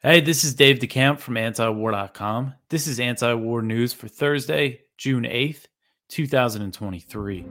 Hey, this is Dave DeCamp from antiwar.com. This is anti war news for Thursday, June 8th, 2023.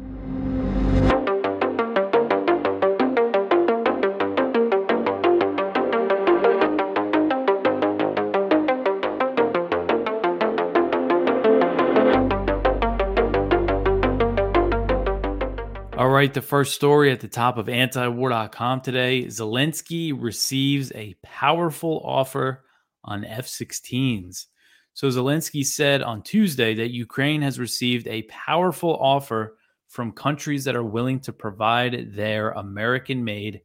All right, the first story at the top of antiwar.com today Zelensky receives a powerful offer on F 16s. So, Zelensky said on Tuesday that Ukraine has received a powerful offer from countries that are willing to provide their American made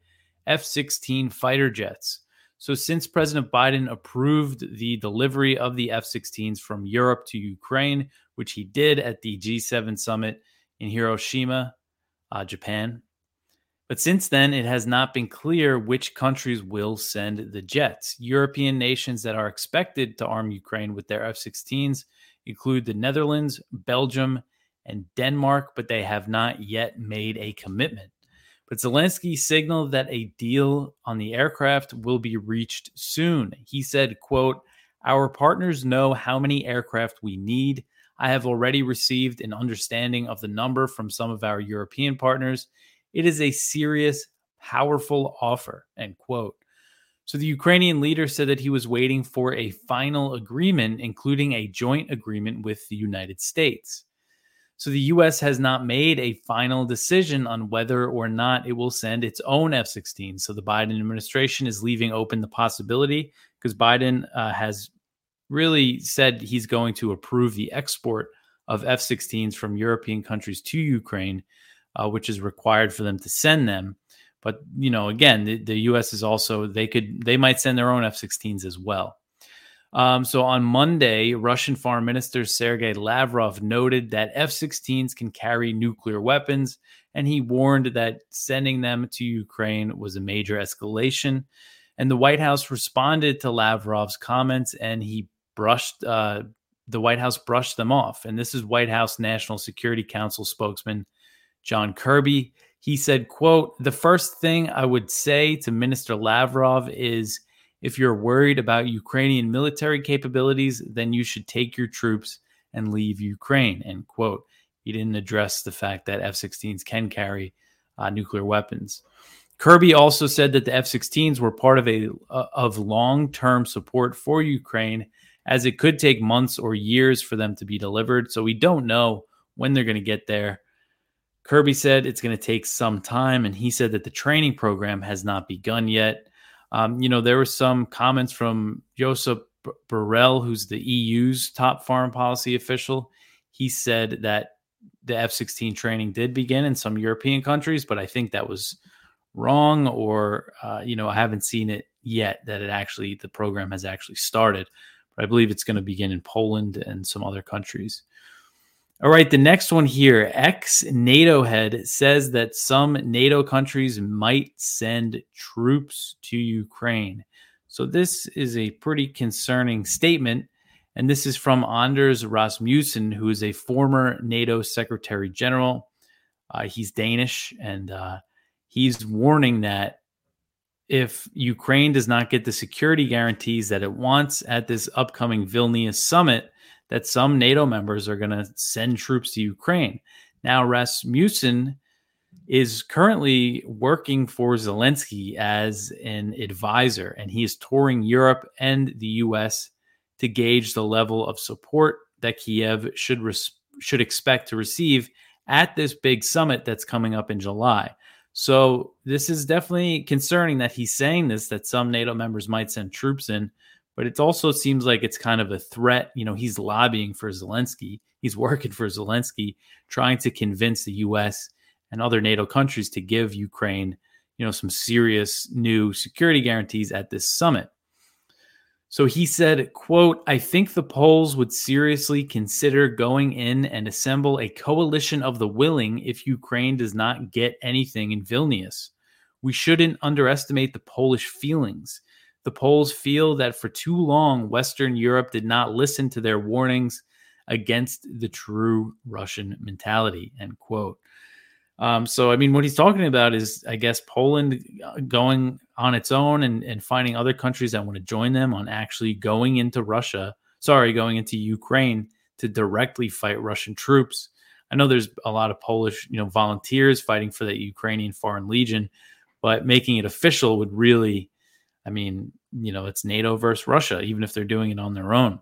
F 16 fighter jets. So, since President Biden approved the delivery of the F 16s from Europe to Ukraine, which he did at the G7 summit in Hiroshima, uh, Japan. But since then, it has not been clear which countries will send the jets. European nations that are expected to arm Ukraine with their F 16s include the Netherlands, Belgium, and Denmark, but they have not yet made a commitment. But Zelensky signaled that a deal on the aircraft will be reached soon. He said, quote, Our partners know how many aircraft we need. I have already received an understanding of the number from some of our European partners. It is a serious, powerful offer. End quote. So the Ukrainian leader said that he was waiting for a final agreement, including a joint agreement with the United States. So the US has not made a final decision on whether or not it will send its own F 16. So the Biden administration is leaving open the possibility because Biden uh, has really said he's going to approve the export of F 16s from European countries to Ukraine, uh, which is required for them to send them. But, you know, again, the, the U.S. is also, they could, they might send their own F 16s as well. Um, so on Monday, Russian Foreign Minister Sergei Lavrov noted that F 16s can carry nuclear weapons, and he warned that sending them to Ukraine was a major escalation. And the White House responded to Lavrov's comments and he brushed uh, the White House brushed them off. And this is White House National Security Council spokesman John Kirby. He said, quote, the first thing I would say to Minister Lavrov is if you're worried about Ukrainian military capabilities, then you should take your troops and leave Ukraine, end quote. He didn't address the fact that F 16s can carry uh, nuclear weapons. Kirby also said that the F 16s were part of a uh, of long term support for Ukraine as it could take months or years for them to be delivered. So we don't know when they're going to get there. Kirby said it's going to take some time, and he said that the training program has not begun yet. Um, you know, there were some comments from Josep Borrell, who's the EU's top foreign policy official. He said that the F 16 training did begin in some European countries, but I think that was wrong, or, uh, you know, I haven't seen it yet that it actually, the program has actually started but I believe it's going to begin in Poland and some other countries. All right, the next one here ex NATO head says that some NATO countries might send troops to Ukraine. So, this is a pretty concerning statement. And this is from Anders Rasmussen, who is a former NATO Secretary General. Uh, he's Danish, and uh, he's warning that if Ukraine does not get the security guarantees that it wants at this upcoming Vilnius summit, that some NATO members are going to send troops to Ukraine. Now, Rasmussen is currently working for Zelensky as an advisor, and he is touring Europe and the US to gauge the level of support that Kiev should res- should expect to receive at this big summit that's coming up in July. So this is definitely concerning that he's saying this that some NATO members might send troops in, but it also seems like it's kind of a threat. You know, he's lobbying for Zelensky, he's working for Zelensky, trying to convince the U.S. and other NATO countries to give Ukraine, you know, some serious new security guarantees at this summit. So he said, quote, I think the Poles would seriously consider going in and assemble a coalition of the willing if Ukraine does not get anything in Vilnius. We shouldn't underestimate the Polish feelings. The Poles feel that for too long, Western Europe did not listen to their warnings against the true Russian mentality, end quote. Um, so, I mean, what he's talking about is, I guess, Poland uh, going on its own and, and finding other countries that want to join them on actually going into Russia, sorry, going into Ukraine to directly fight Russian troops. I know there's a lot of Polish, you know, volunteers fighting for the Ukrainian Foreign Legion, but making it official would really, I mean, you know, it's NATO versus Russia, even if they're doing it on their own.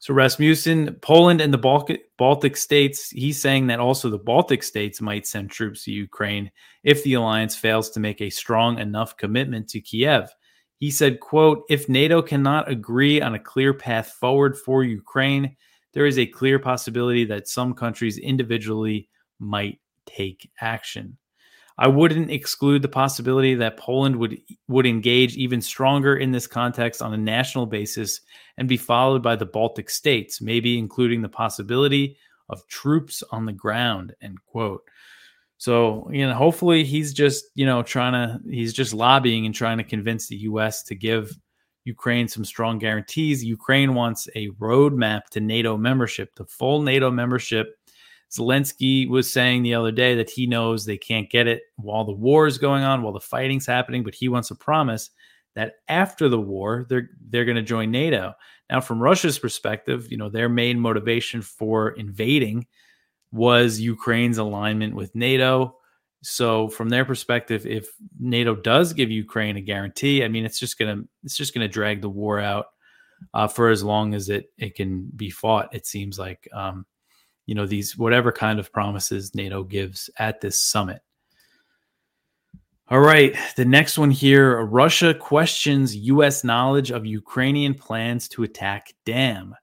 So Rasmussen, Poland and the Baltic, Baltic states, he's saying that also the Baltic states might send troops to Ukraine if the alliance fails to make a strong enough commitment to Kiev. He said, quote, if NATO cannot agree on a clear path forward for Ukraine, there is a clear possibility that some countries individually might take action. I wouldn't exclude the possibility that Poland would would engage even stronger in this context on a national basis and be followed by the Baltic states, maybe including the possibility of troops on the ground. End quote. So, you know, hopefully he's just, you know, trying to he's just lobbying and trying to convince the US to give Ukraine some strong guarantees. Ukraine wants a roadmap to NATO membership, the full NATO membership Zelensky was saying the other day that he knows they can't get it while the war is going on, while the fighting's happening, but he wants a promise that after the war they're they're going to join NATO. Now, from Russia's perspective, you know their main motivation for invading was Ukraine's alignment with NATO. So, from their perspective, if NATO does give Ukraine a guarantee, I mean, it's just gonna it's just gonna drag the war out uh, for as long as it it can be fought. It seems like. Um, you know these whatever kind of promises NATO gives at this summit. All right, the next one here Russia questions US knowledge of Ukrainian plans to attack dam.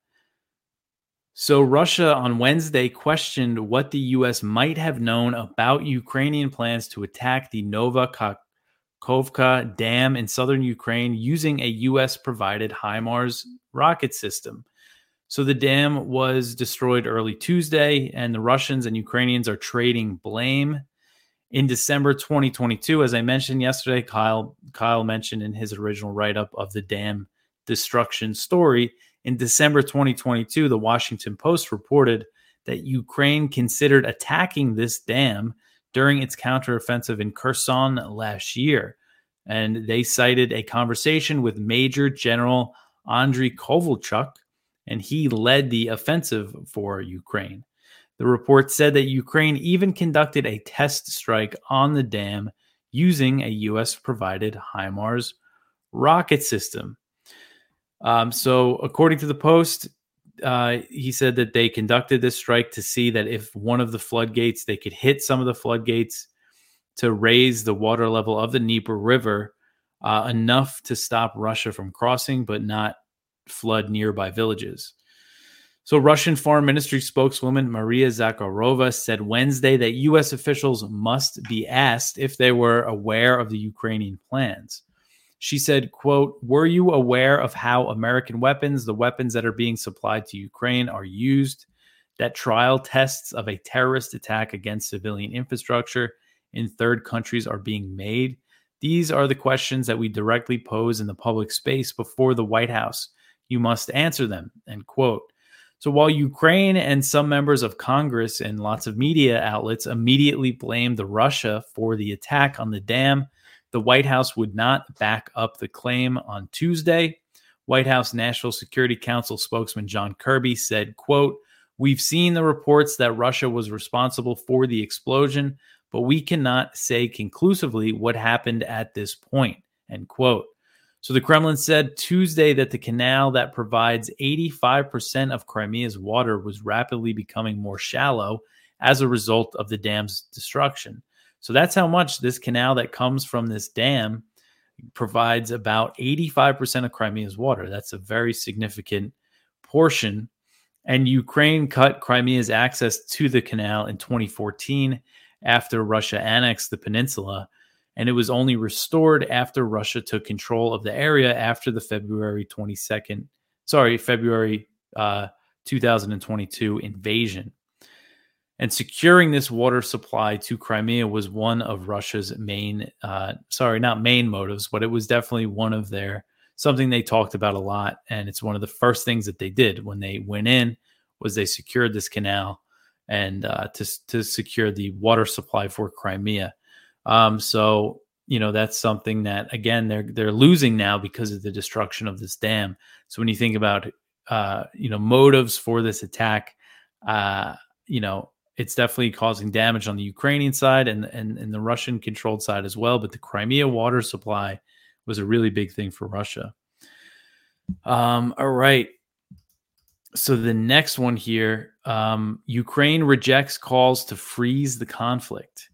So, Russia on Wednesday questioned what the US might have known about Ukrainian plans to attack the Nova Kakhovka Dam in southern Ukraine using a US provided HIMARS rocket system. So the dam was destroyed early Tuesday, and the Russians and Ukrainians are trading blame. In December 2022, as I mentioned yesterday, Kyle Kyle mentioned in his original write-up of the dam destruction story. In December 2022, the Washington Post reported that Ukraine considered attacking this dam during its counteroffensive in Kherson last year. And they cited a conversation with Major General Andriy Kovalchuk, and he led the offensive for Ukraine. The report said that Ukraine even conducted a test strike on the dam using a U.S. provided HIMARS rocket system. Um, so, according to the Post, uh, he said that they conducted this strike to see that if one of the floodgates, they could hit some of the floodgates to raise the water level of the Dnieper River uh, enough to stop Russia from crossing, but not flood nearby villages. So, Russian Foreign Ministry spokeswoman Maria Zakharova said Wednesday that U.S. officials must be asked if they were aware of the Ukrainian plans. She said, quote, Were you aware of how American weapons, the weapons that are being supplied to Ukraine, are used? That trial tests of a terrorist attack against civilian infrastructure in third countries are being made? These are the questions that we directly pose in the public space before the White House you must answer them. End quote. So while Ukraine and some members of Congress and lots of media outlets immediately blamed Russia for the attack on the dam, the White House would not back up the claim on Tuesday. White House National Security Council spokesman John Kirby said, quote, We've seen the reports that Russia was responsible for the explosion, but we cannot say conclusively what happened at this point. End quote. So the Kremlin said Tuesday that the canal that provides 85% of Crimea's water was rapidly becoming more shallow as a result of the dam's destruction. So that's how much this canal that comes from this dam provides about 85% of Crimea's water. That's a very significant portion. And Ukraine cut Crimea's access to the canal in 2014 after Russia annexed the peninsula and it was only restored after Russia took control of the area after the February 22nd, sorry, February uh, 2022 invasion. And securing this water supply to Crimea was one of Russia's main, uh, sorry, not main motives, but it was definitely one of their something they talked about a lot. And it's one of the first things that they did when they went in was they secured this canal and uh, to to secure the water supply for Crimea. Um, so you know that's something that again they're they're losing now because of the destruction of this dam. So when you think about uh, you know motives for this attack, uh, you know it's definitely causing damage on the Ukrainian side and and, and the Russian controlled side as well. But the Crimea water supply was a really big thing for Russia. Um, all right. So the next one here, um, Ukraine rejects calls to freeze the conflict.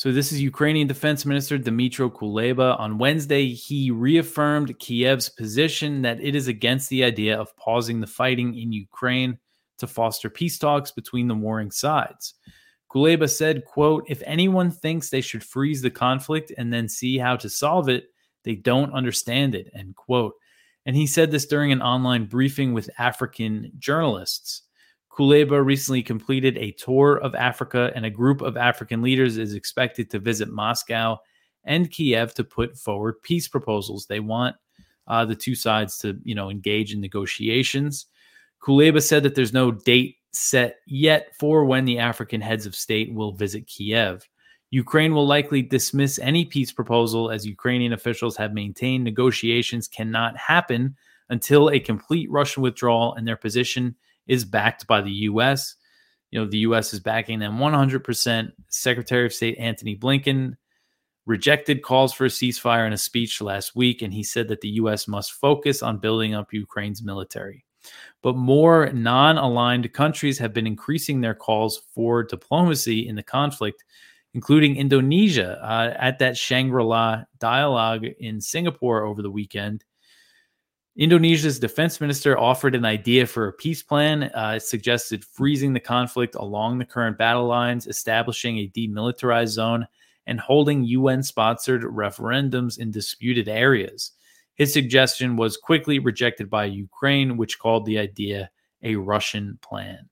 So this is Ukrainian Defense Minister Dmytro Kuleba. On Wednesday, he reaffirmed Kiev's position that it is against the idea of pausing the fighting in Ukraine to foster peace talks between the warring sides. Kuleba said, quote, if anyone thinks they should freeze the conflict and then see how to solve it, they don't understand it, end quote. And he said this during an online briefing with African journalists. Kuleba recently completed a tour of Africa, and a group of African leaders is expected to visit Moscow and Kiev to put forward peace proposals. They want uh, the two sides to, you know, engage in negotiations. Kuleba said that there's no date set yet for when the African heads of state will visit Kiev. Ukraine will likely dismiss any peace proposal as Ukrainian officials have maintained negotiations cannot happen until a complete Russian withdrawal and their position is backed by the U.S. You know, the U.S. is backing them 100%. Secretary of State Antony Blinken rejected calls for a ceasefire in a speech last week, and he said that the U.S. must focus on building up Ukraine's military. But more non aligned countries have been increasing their calls for diplomacy in the conflict including Indonesia uh, at that Shangri La dialogue in Singapore over the weekend. Indonesia's defense minister offered an idea for a peace plan. Uh, it suggested freezing the conflict along the current battle lines, establishing a demilitarized zone, and holding UN sponsored referendums in disputed areas. His suggestion was quickly rejected by Ukraine, which called the idea a Russian plan.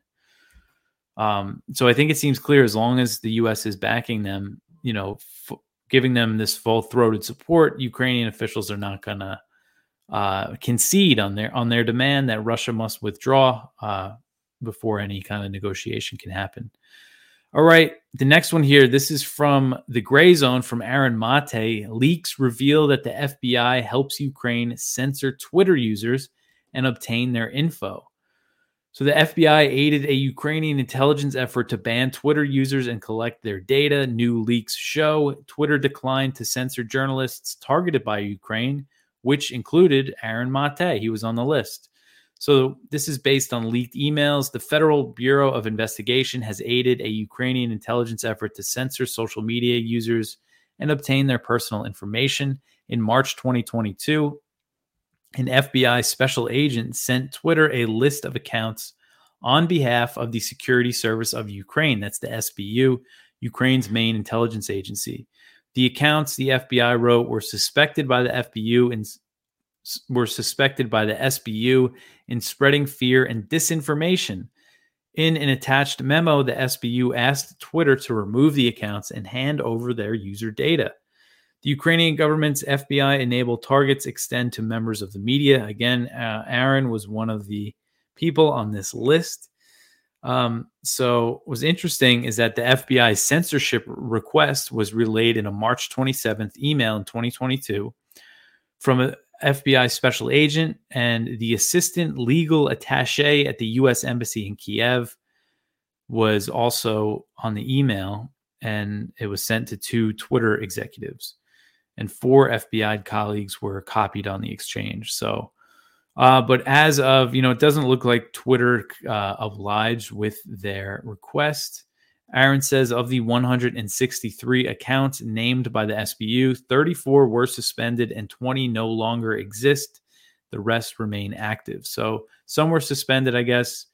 Um, so I think it seems clear as long as the U.S. is backing them, you know, f- giving them this full throated support, Ukrainian officials are not going to uh, concede on their on their demand that Russia must withdraw uh, before any kind of negotiation can happen. All right, the next one here. This is from the Gray Zone from Aaron Mate. Leaks reveal that the FBI helps Ukraine censor Twitter users and obtain their info. So the FBI aided a Ukrainian intelligence effort to ban Twitter users and collect their data. New leaks show Twitter declined to censor journalists targeted by Ukraine, which included Aaron Mate. He was on the list. So this is based on leaked emails. The Federal Bureau of Investigation has aided a Ukrainian intelligence effort to censor social media users and obtain their personal information. In March 2022, an FBI special agent sent Twitter a list of accounts on behalf of the Security Service of Ukraine. That's the SBU, Ukraine's main intelligence agency. The accounts the FBI wrote were suspected by the FBU and were suspected by the SBU in spreading fear and disinformation. In an attached memo, the SBU asked Twitter to remove the accounts and hand over their user data. The Ukrainian government's FBI enabled targets extend to members of the media. Again, uh, Aaron was one of the people on this list. Um, so, what's interesting is that the FBI censorship request was relayed in a March 27th email in 2022 from a FBI special agent and the assistant legal attache at the U.S. Embassy in Kiev was also on the email, and it was sent to two Twitter executives and four FBI colleagues were copied on the exchange. So, uh, but as of you know, it doesn't look like Twitter uh, obliged with their request. Aaron says of the 163 accounts named by the SBU, 34 were suspended and 20 no longer exist. The rest remain active. So some were suspended, I guess.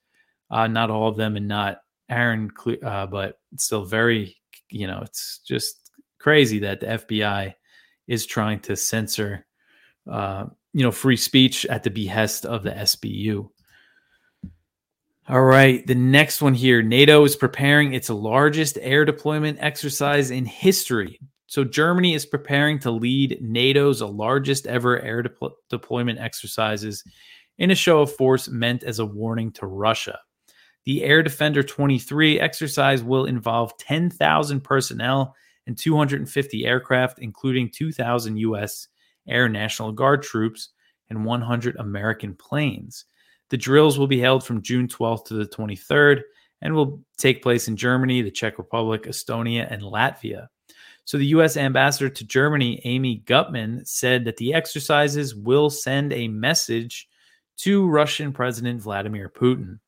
Uh, not all of them, and not Aaron, uh, but still very, you know, it's just crazy that the FBI is trying to censor, uh, you know, free speech at the behest of the SBU. All right, the next one here NATO is preparing its largest air deployment exercise in history. So, Germany is preparing to lead NATO's largest ever air de- deployment exercises in a show of force meant as a warning to Russia. The Air Defender 23 exercise will involve 10,000 personnel and 250 aircraft, including 2,000 U.S. Air National Guard troops and 100 American planes. The drills will be held from June 12th to the 23rd and will take place in Germany, the Czech Republic, Estonia, and Latvia. So, the U.S. ambassador to Germany, Amy Gutmann, said that the exercises will send a message to Russian President Vladimir Putin.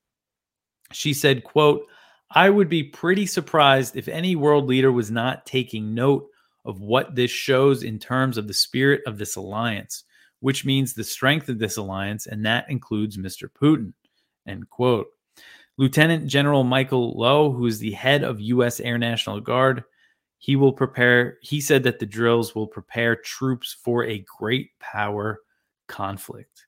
She said, quote, I would be pretty surprised if any world leader was not taking note of what this shows in terms of the spirit of this alliance, which means the strength of this alliance, and that includes Mr. Putin. End quote. Lieutenant General Michael Loh, who is the head of U.S. Air National Guard, he will prepare, he said that the drills will prepare troops for a great power conflict.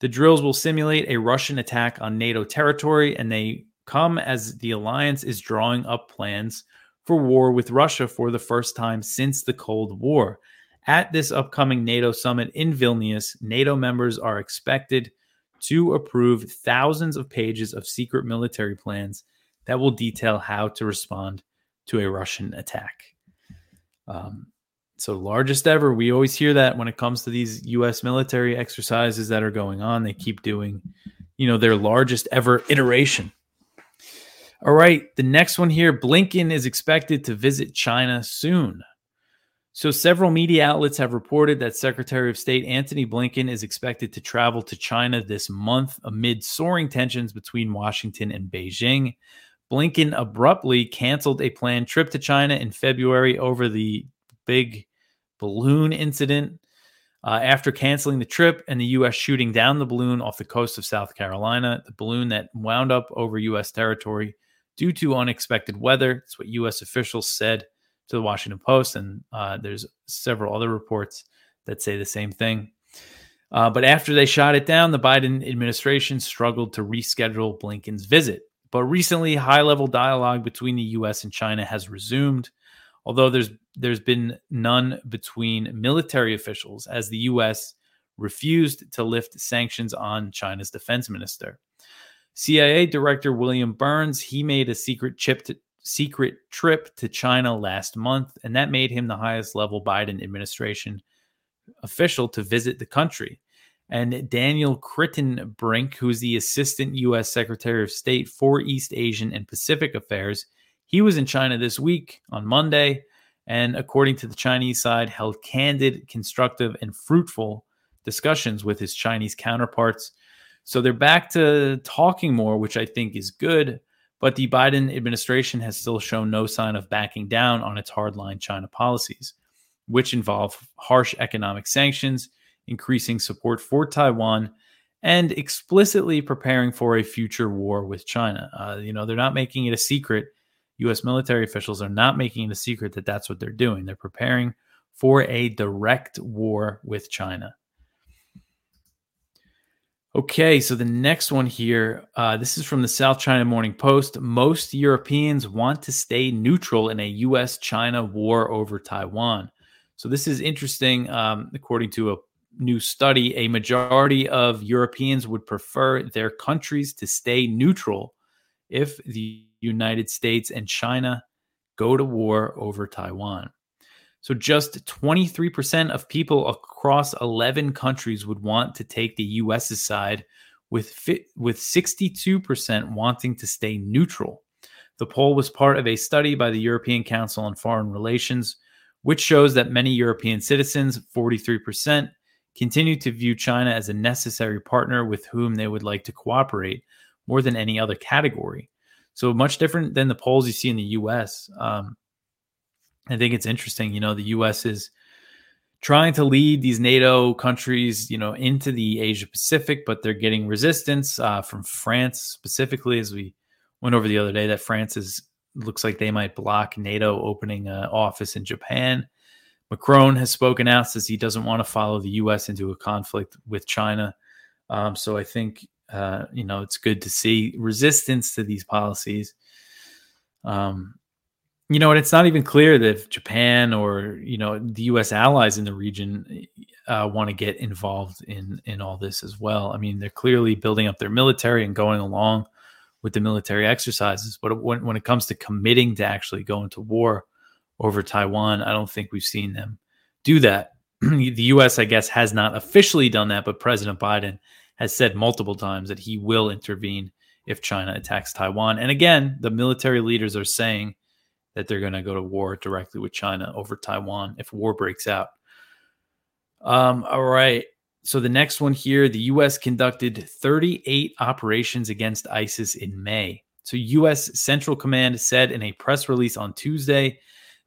The drills will simulate a Russian attack on NATO territory, and they come as the alliance is drawing up plans for war with Russia for the first time since the Cold War. At this upcoming NATO summit in Vilnius, NATO members are expected to approve thousands of pages of secret military plans that will detail how to respond to a Russian attack. Um, so, largest ever. We always hear that when it comes to these U.S. military exercises that are going on. They keep doing, you know, their largest ever iteration. All right, the next one here Blinken is expected to visit China soon. So, several media outlets have reported that Secretary of State Antony Blinken is expected to travel to China this month amid soaring tensions between Washington and Beijing. Blinken abruptly canceled a planned trip to China in February over the big balloon incident. Uh, after canceling the trip and the U.S. shooting down the balloon off the coast of South Carolina, the balloon that wound up over U.S. territory due to unexpected weather. That's what U.S. officials said to the Washington Post, and uh, there's several other reports that say the same thing. Uh, but after they shot it down, the Biden administration struggled to reschedule Blinken's visit. But recently, high-level dialogue between the U.S. and China has resumed, although there's there's been none between military officials, as the U.S. refused to lift sanctions on China's defense minister. CIA Director William Burns, he made a secret chip to, secret trip to China last month, and that made him the highest level Biden administration official to visit the country. And Daniel Kritenbrink, who's the Assistant U.S. Secretary of State for East Asian and Pacific Affairs, he was in China this week on Monday, and according to the Chinese side, held candid, constructive, and fruitful discussions with his Chinese counterparts so they're back to talking more, which I think is good. But the Biden administration has still shown no sign of backing down on its hardline China policies, which involve harsh economic sanctions, increasing support for Taiwan, and explicitly preparing for a future war with China. Uh, you know, they're not making it a secret. U.S. military officials are not making it a secret that that's what they're doing. They're preparing for a direct war with China. Okay, so the next one here, uh, this is from the South China Morning Post. Most Europeans want to stay neutral in a U.S. China war over Taiwan. So this is interesting. Um, according to a new study, a majority of Europeans would prefer their countries to stay neutral if the United States and China go to war over Taiwan. So just 23% of people across 11 countries would want to take the US's side with fi- with 62% wanting to stay neutral. The poll was part of a study by the European Council on Foreign Relations which shows that many European citizens, 43%, continue to view China as a necessary partner with whom they would like to cooperate more than any other category. So much different than the polls you see in the US. Um, I think it's interesting. You know, the U.S. is trying to lead these NATO countries, you know, into the Asia Pacific, but they're getting resistance uh, from France specifically, as we went over the other day. That France is looks like they might block NATO opening an office in Japan. Macron has spoken out says he doesn't want to follow the U.S. into a conflict with China. Um, so I think uh, you know it's good to see resistance to these policies. Um, you know, and it's not even clear that if Japan or you know the U.S. allies in the region uh, want to get involved in in all this as well. I mean, they're clearly building up their military and going along with the military exercises, but when when it comes to committing to actually going to war over Taiwan. I don't think we've seen them do that. the U.S., I guess, has not officially done that, but President Biden has said multiple times that he will intervene if China attacks Taiwan. And again, the military leaders are saying that they're going to go to war directly with China over Taiwan if war breaks out. Um, all right. So the next one here the U.S. conducted 38 operations against ISIS in May. So, U.S. Central Command said in a press release on Tuesday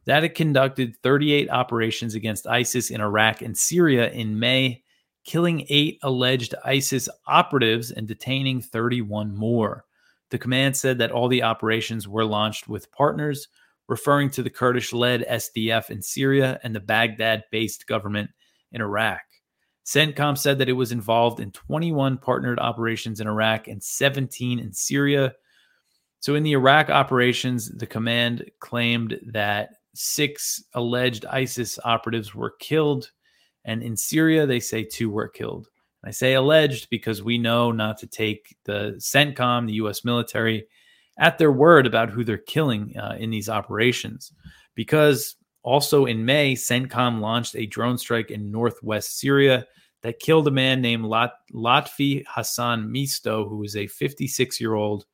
that it conducted 38 operations against ISIS in Iraq and Syria in May, killing eight alleged ISIS operatives and detaining 31 more. The command said that all the operations were launched with partners, referring to the Kurdish led SDF in Syria and the Baghdad based government in Iraq. CENTCOM said that it was involved in 21 partnered operations in Iraq and 17 in Syria. So, in the Iraq operations, the command claimed that six alleged ISIS operatives were killed. And in Syria, they say two were killed. I say alleged because we know not to take the CENTCOM, the U.S. military, at their word about who they're killing uh, in these operations. Because also in May, CENTCOM launched a drone strike in northwest Syria that killed a man named Lat- Latfi Hassan Misto, who was a 56 year old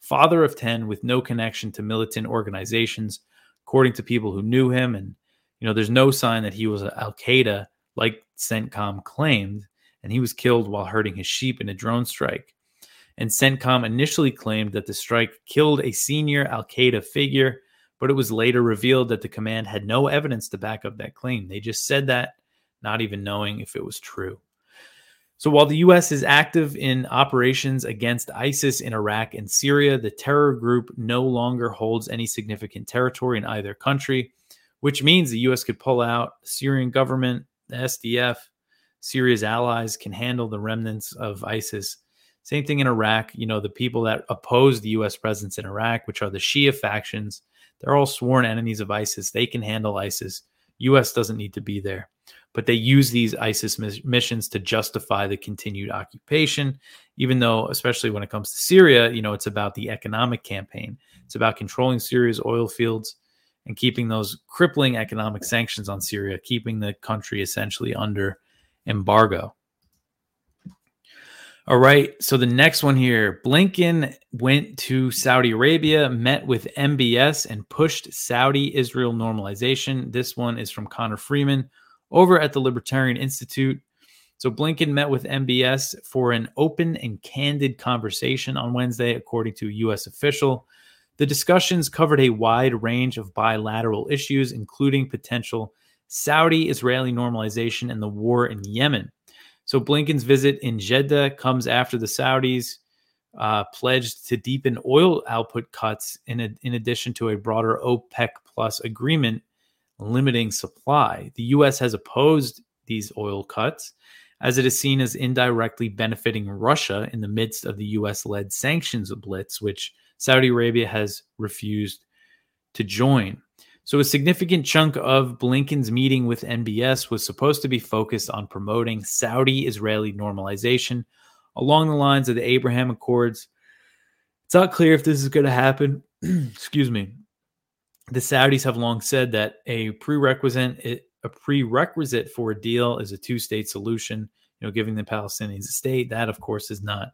father of 10 with no connection to militant organizations, according to people who knew him. And, you know, there's no sign that he was Al Qaeda like CENTCOM claimed. And he was killed while herding his sheep in a drone strike. And CENTCOM initially claimed that the strike killed a senior Al Qaeda figure but it was later revealed that the command had no evidence to back up that claim. They just said that, not even knowing if it was true. So while the U.S. is active in operations against ISIS in Iraq and Syria, the terror group no longer holds any significant territory in either country, which means the U.S. could pull out. Syrian government, the SDF, Syria's allies can handle the remnants of ISIS. Same thing in Iraq. You know, the people that oppose the U.S. presence in Iraq, which are the Shia factions, they're all sworn enemies of ISIS. They can handle ISIS. US doesn't need to be there. But they use these ISIS missions to justify the continued occupation, even though, especially when it comes to Syria, you know, it's about the economic campaign. It's about controlling Syria's oil fields and keeping those crippling economic sanctions on Syria, keeping the country essentially under embargo. All right. So the next one here Blinken went to Saudi Arabia, met with MBS, and pushed Saudi Israel normalization. This one is from Connor Freeman over at the Libertarian Institute. So Blinken met with MBS for an open and candid conversation on Wednesday, according to a U.S. official. The discussions covered a wide range of bilateral issues, including potential Saudi Israeli normalization and the war in Yemen. So Blinken's visit in Jeddah comes after the Saudis uh, pledged to deepen oil output cuts in, a, in addition to a broader OPEC plus agreement limiting supply. The U.S. has opposed these oil cuts as it is seen as indirectly benefiting Russia in the midst of the U.S. led sanctions blitz, which Saudi Arabia has refused to join. So, a significant chunk of Blinken's meeting with MBS was supposed to be focused on promoting Saudi Israeli normalization along the lines of the Abraham Accords. It's not clear if this is going to happen. Excuse me. The Saudis have long said that a prerequisite a prerequisite for a deal is a two-state solution, you know, giving the Palestinians a state. That of course is not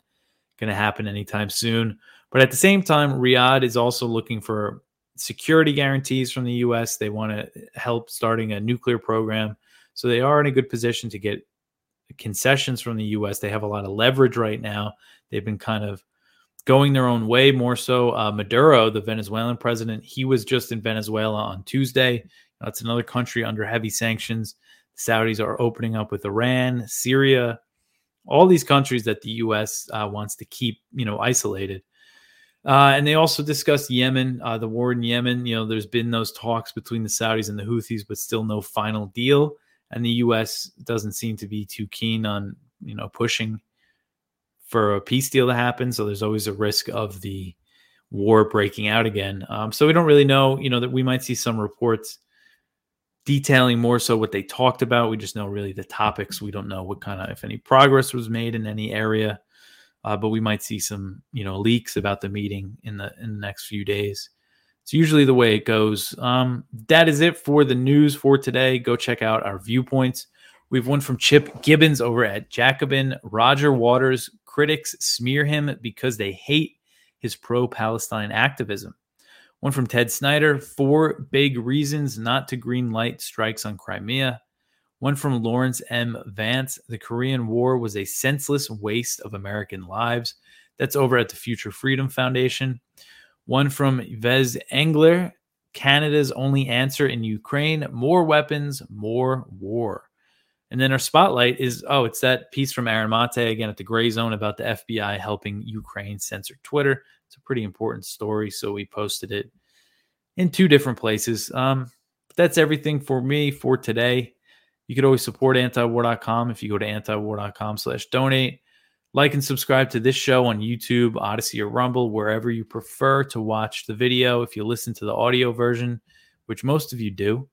going to happen anytime soon. But at the same time, Riyadh is also looking for security guarantees from the US. They want to help starting a nuclear program. So they are in a good position to get concessions from the US. They have a lot of leverage right now. They've been kind of going their own way more so. Uh, Maduro, the Venezuelan president, he was just in Venezuela on Tuesday. That's another country under heavy sanctions. The Saudis are opening up with Iran, Syria, all these countries that the U.S. Uh, wants to keep, you know, isolated. Uh, and they also discussed Yemen, uh, the war in Yemen. You know, there's been those talks between the Saudis and the Houthis, but still no final deal. And the U.S. doesn't seem to be too keen on, you know, pushing for a peace deal to happen. So there's always a risk of the war breaking out again. Um, so we don't really know, you know, that we might see some reports detailing more so what they talked about. We just know really the topics. We don't know what kind of, if any progress was made in any area uh, but we might see some you know leaks about the meeting in the in the next few days. It's usually the way it goes. Um, that is it for the news for today. Go check out our viewpoints. We've one from Chip Gibbons over at Jacobin. Roger Waters critics smear him because they hate his pro Palestine activism. One from Ted Snyder Four big reasons not to green light strikes on Crimea. One from Laurence M. Vance The Korean War was a senseless waste of American lives. That's over at the Future Freedom Foundation. One from Vez Engler Canada's only answer in Ukraine more weapons, more war. And then our spotlight is oh, it's that piece from Aaron Mate again at the Gray Zone about the FBI helping Ukraine censor Twitter. It's a pretty important story, so we posted it in two different places. Um, that's everything for me for today. You could always support antiwar.com if you go to antiwar.com slash donate. Like and subscribe to this show on YouTube, Odysee, or Rumble, wherever you prefer to watch the video. If you listen to the audio version, which most of you do,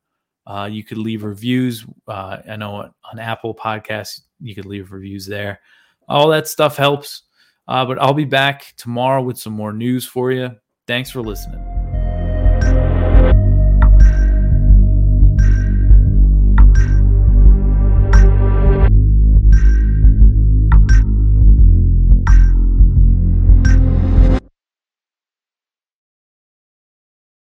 uh, you could leave reviews. Uh, I know on Apple Podcasts, you could leave reviews there. All that stuff helps. Uh, but I'll be back tomorrow with some more news for you. Thanks for listening.